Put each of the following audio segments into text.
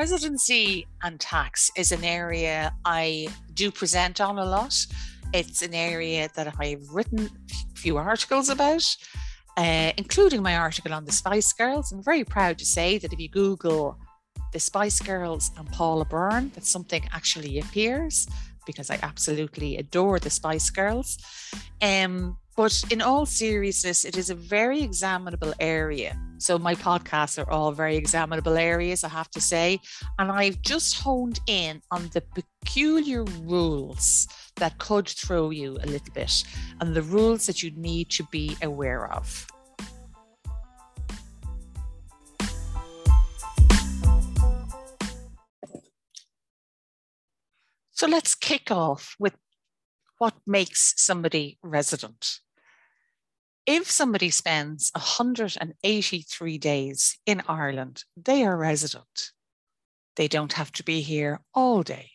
residency and tax is an area I do present on a lot. It's an area that I've written a few articles about, uh, including my article on the Spice Girls. I'm very proud to say that if you Google the Spice Girls and Paula Byrne, that something actually appears because I absolutely adore the Spice Girls. Um, but in all seriousness, it is a very examinable area. So my podcasts are all very examinable areas, I have to say. And I've just honed in on the peculiar rules that could throw you a little bit and the rules that you need to be aware of. So let's kick off with what makes somebody resident. If somebody spends 183 days in Ireland, they are resident. They don't have to be here all day.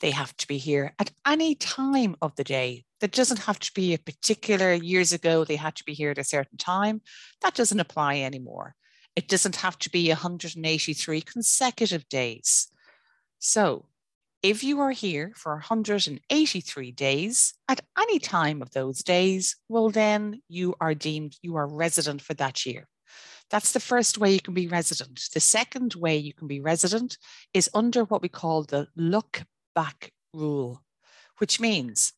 They have to be here at any time of the day. That doesn't have to be a particular years ago, they had to be here at a certain time. That doesn't apply anymore. It doesn't have to be 183 consecutive days. So if you are here for 183 days at any time of those days, well, then you are deemed you are resident for that year. That's the first way you can be resident. The second way you can be resident is under what we call the look back rule, which means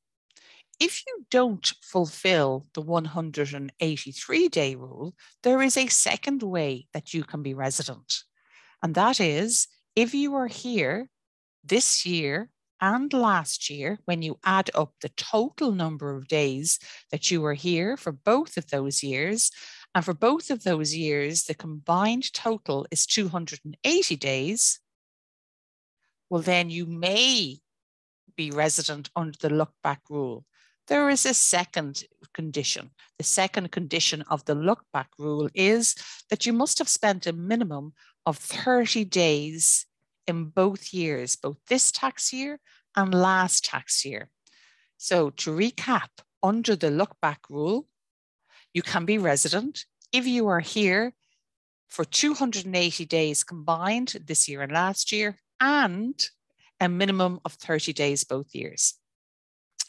if you don't fulfill the 183 day rule, there is a second way that you can be resident. And that is if you are here this year and last year, when you add up the total number of days that you were here for both of those years, and for both of those years, the combined total is 280 days, well, then you may be resident under the look back rule. There is a second condition. The second condition of the look back rule is that you must have spent a minimum of 30 days in both years, both this tax year and last tax year. So to recap, under the look back rule, you can be resident if you are here for 280 days combined this year and last year, and a minimum of 30 days both years.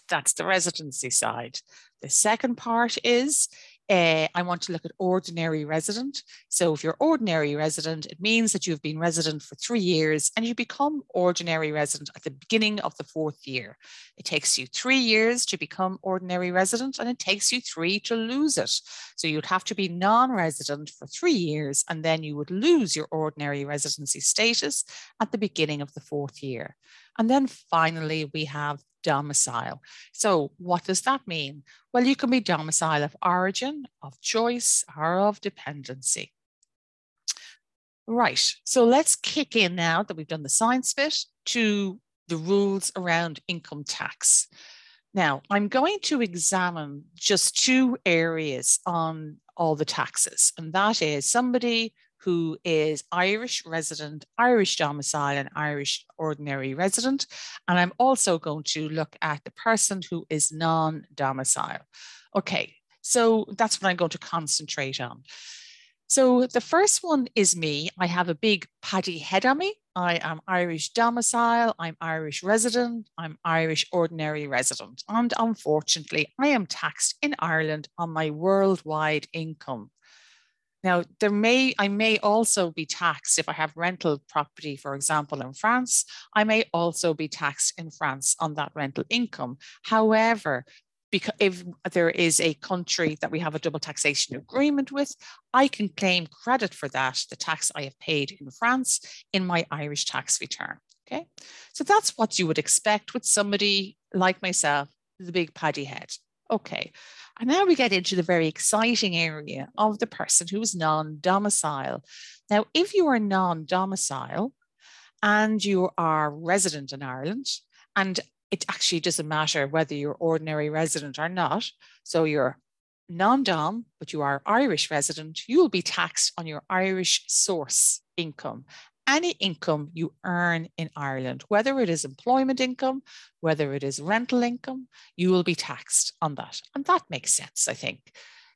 That's the residency side. The second part is uh, I want to look at ordinary resident. So if you're ordinary resident, it means that you've been resident for three years and you become ordinary resident at the beginning of the fourth year. It takes you three years to become ordinary resident and it takes you three to lose it. So you'd have to be non-resident for three years and then you would lose your ordinary residency status at the beginning of the fourth year. And then finally, we have domicile. So, what does that mean? Well, you can be domicile of origin, of choice, or of dependency. Right, so let's kick in now that we've done the science bit to the rules around income tax. Now, I'm going to examine just two areas on all the taxes, and that is somebody who is Irish resident, Irish domicile, and Irish ordinary resident. And I'm also going to look at the person who is non domicile. Okay, so that's what I'm going to concentrate on. So the first one is me. I have a big paddy head on me. I am Irish domicile, I'm Irish resident, I'm Irish ordinary resident. And unfortunately, I am taxed in Ireland on my worldwide income. Now, there may I may also be taxed if I have rental property, for example, in France. I may also be taxed in France on that rental income. However, because if there is a country that we have a double taxation agreement with, I can claim credit for that, the tax I have paid in France, in my Irish tax return. Okay, so that's what you would expect with somebody like myself, the big paddy head. Okay, and now we get into the very exciting area of the person who is non domicile. Now, if you are non domicile and you are resident in Ireland, and it actually doesn't matter whether you're ordinary resident or not, so you're non dom, but you are Irish resident, you will be taxed on your Irish source income any income you earn in Ireland, whether it is employment income, whether it is rental income, you will be taxed on that. And that makes sense, I think.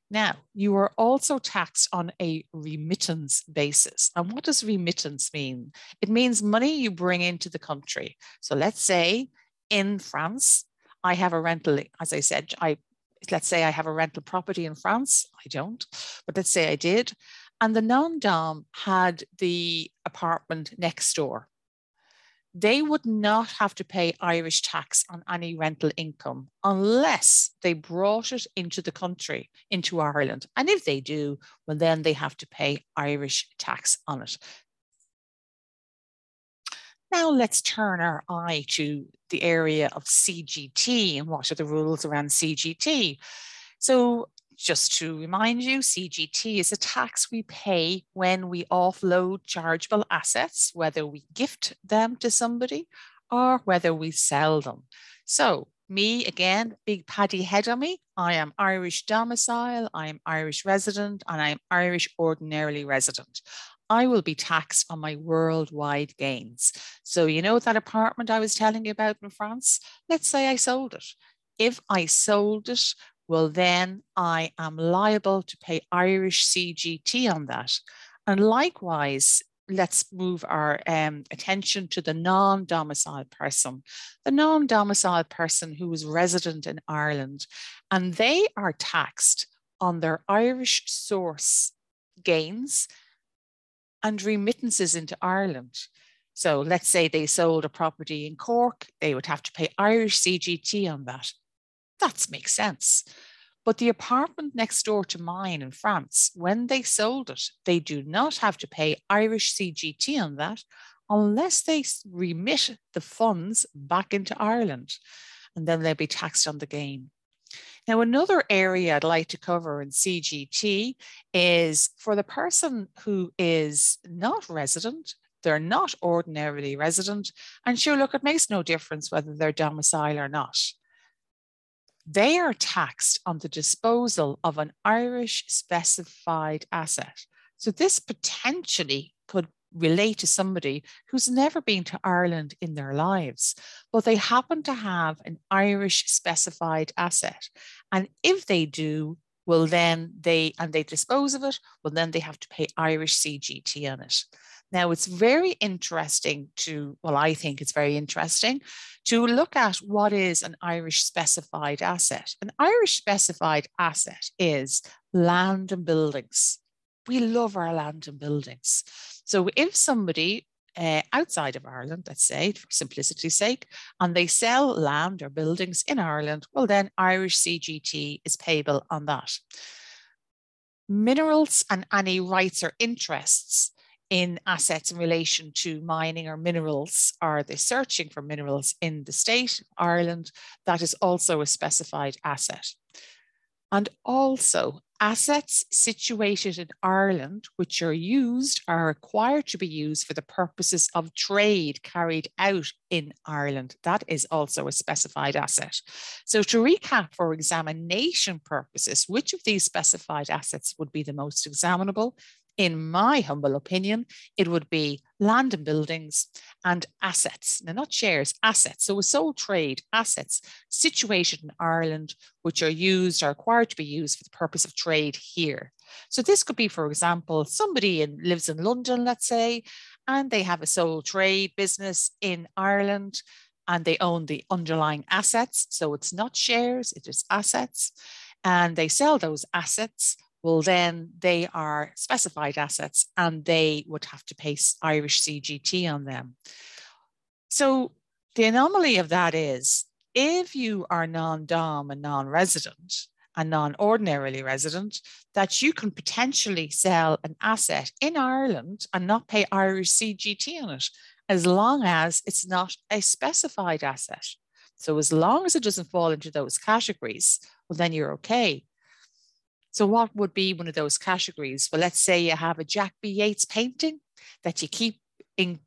Now, you are also taxed on a remittance basis. And what does remittance mean? It means money you bring into the country. So let's say in France, I have a rental, as I said, I let's say I have a rental property in France. I don't, but let's say I did. And the non-dom had the apartment next door they would not have to pay Irish tax on any rental income unless they brought it into the country, into Ireland. And if they do, well, then they have to pay Irish tax on it. Now let's turn our eye to the area of CGT and what are the rules around CGT. So just to remind you, CGT is a tax we pay when we offload chargeable assets, whether we gift them to somebody or whether we sell them. So me again, big paddy head on me. I am Irish domicile, I am Irish resident, and I am Irish ordinarily resident. I will be taxed on my worldwide gains. So, you know that apartment I was telling you about in France? Let's say I sold it. If I sold it well, then I am liable to pay Irish CGT on that. And likewise, let's move our um, attention to the non domiciled person, the non domiciled person who is resident in Ireland, and they are taxed on their Irish source gains and remittances into Ireland. So let's say they sold a property in Cork, they would have to pay Irish CGT on that. That makes sense. But the apartment next door to mine in France, when they sold it, they do not have to pay Irish CGT on that unless they remit the funds back into Ireland. And then they'll be taxed on the gain. Now, another area I'd like to cover in CGT is for the person who is not resident, they're not ordinarily resident, and sure, look, it makes no difference whether they're domicile or not they are taxed on the disposal of an Irish specified asset. So this potentially could relate to somebody who's never been to Ireland in their lives, but they happen to have an Irish specified asset. And if they do, well, then they, and they dispose of it, well, then they have to pay Irish CGT on it. Now, it's very interesting to, well, I think it's very interesting to look at what is an Irish specified asset. An Irish specified asset is land and buildings. We love our land and buildings. So if somebody uh, outside of Ireland, let's say, for simplicity's sake, and they sell land or buildings in Ireland, well, then Irish CGT is payable on that. Minerals and any rights or interests in assets in relation to mining or minerals are they searching for minerals in the state, Ireland, that is also a specified asset. And also assets situated in Ireland, which are used, are required to be used for the purposes of trade carried out in Ireland. That is also a specified asset. So to recap for examination purposes, which of these specified assets would be the most examinable? In my humble opinion, it would be land and buildings and assets. Now, not shares, assets. So a sole trade, assets situated in Ireland, which are used, are required to be used for the purpose of trade here. So this could be, for example, somebody in, lives in London, let's say, and they have a sole trade business in Ireland and they own the underlying assets. So it's not shares, it is assets. And they sell those assets well, then they are specified assets and they would have to pay Irish CGT on them. So the anomaly of that is if you are non dom and non resident, and non ordinarily resident, that you can potentially sell an asset in Ireland and not pay Irish CGT on it, as long as it's not a specified asset. So, as long as it doesn't fall into those categories, well, then you're okay. So, what would be one of those categories? Well, let's say you have a Jack B. Yeats painting that you keep in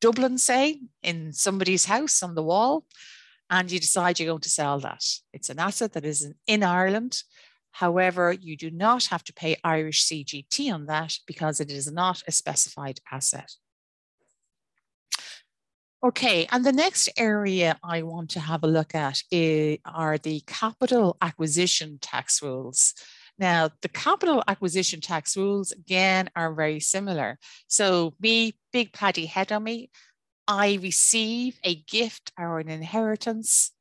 Dublin, say, in somebody's house on the wall, and you decide you're going to sell that. It's an asset that is in Ireland. However, you do not have to pay Irish CGT on that because it is not a specified asset. Okay, and the next area I want to have a look at is, are the capital acquisition tax rules. Now, the capital acquisition tax rules, again, are very similar. So, me, big paddy head on me, I receive a gift or an inheritance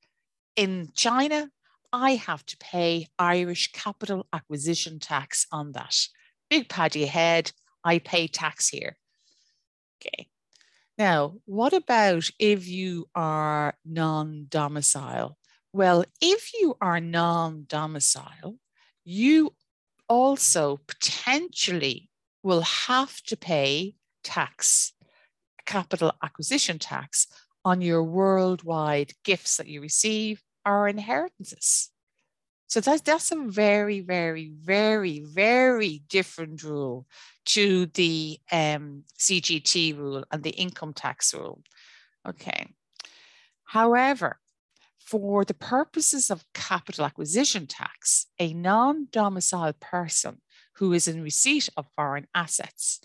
in China, I have to pay Irish capital acquisition tax on that. Big paddy head, I pay tax here. Okay. Now, what about if you are non domicile? Well, if you are non domicile, you also potentially will have to pay tax, capital acquisition tax on your worldwide gifts that you receive or inheritances. So that's, that's a very, very, very, very different rule to the um, CGT rule and the income tax rule. Okay. However, for the purposes of capital acquisition tax, a non domiciled person who is in receipt of foreign assets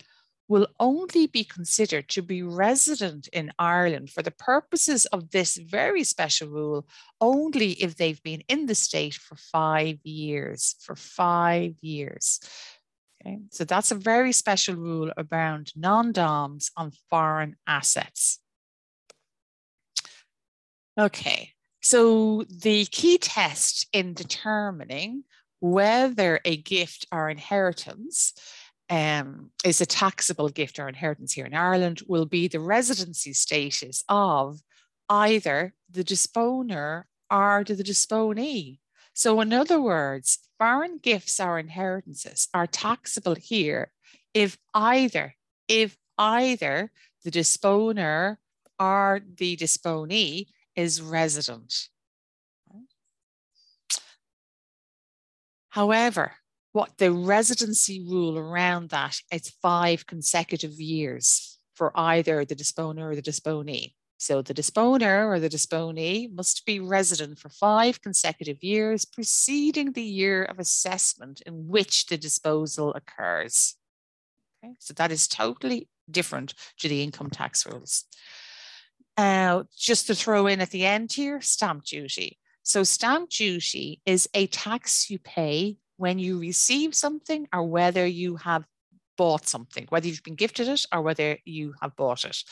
will only be considered to be resident in Ireland for the purposes of this very special rule only if they've been in the state for five years. For five years. Okay, so that's a very special rule around non DOMs on foreign assets. Okay, so the key test in determining whether a gift or inheritance um, is a taxable gift or inheritance here in Ireland will be the residency status of either the disponer or the disponee. So, in other words, foreign gifts or inheritances are taxable here if either if either the disponer or the disponee is resident. However, what the residency rule around that, it's five consecutive years for either the disponer or the disponee. So the disponer or the disponee must be resident for five consecutive years preceding the year of assessment in which the disposal occurs. Okay, so that is totally different to the income tax rules. Uh, just to throw in at the end here, stamp duty. So stamp duty is a tax you pay when you receive something or whether you have bought something, whether you've been gifted it or whether you have bought it.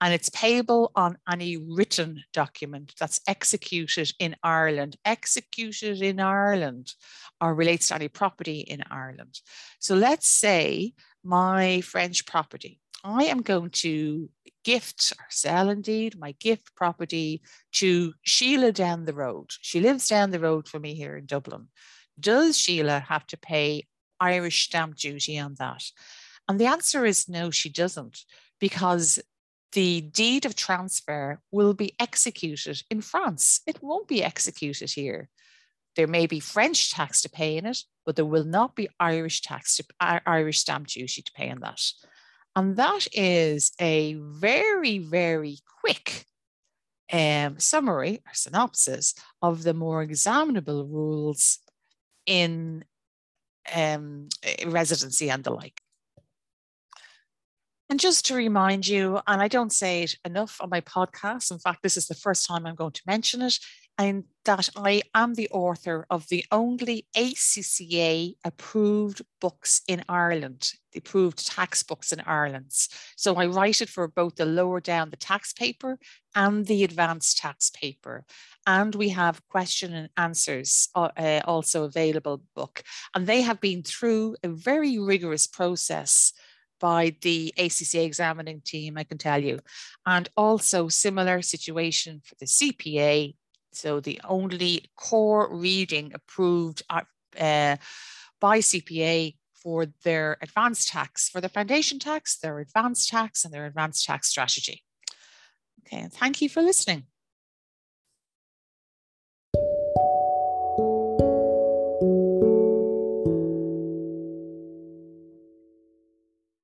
And it's payable on any written document that's executed in Ireland, executed in Ireland, or relates to any property in Ireland. So let's say my French property I am going to gift or sell indeed my gift property to Sheila down the road. She lives down the road from me here in Dublin. Does Sheila have to pay Irish stamp duty on that? And the answer is no, she doesn't, because the deed of transfer will be executed in France. It won't be executed here. There may be French tax to pay in it, but there will not be Irish tax to Irish stamp duty to pay on that. And that is a very, very quick um, summary or synopsis of the more examinable rules in um, residency and the like. And just to remind you, and I don't say it enough on my podcast, in fact, this is the first time I'm going to mention it, and that I am the author of the only ACCA approved books in Ireland, the approved tax books in Ireland. So I write it for both the lower down the tax paper and the advanced tax paper. And we have question and answers uh, uh also available book. And they have been through a very rigorous process by the ACCA examining team, I can tell you. And also similar situation for the CPA, so the only core reading approved uh, by CPA for their advanced tax, for their foundation tax, their advanced tax, and their advanced tax strategy. Okay, thank you for listening.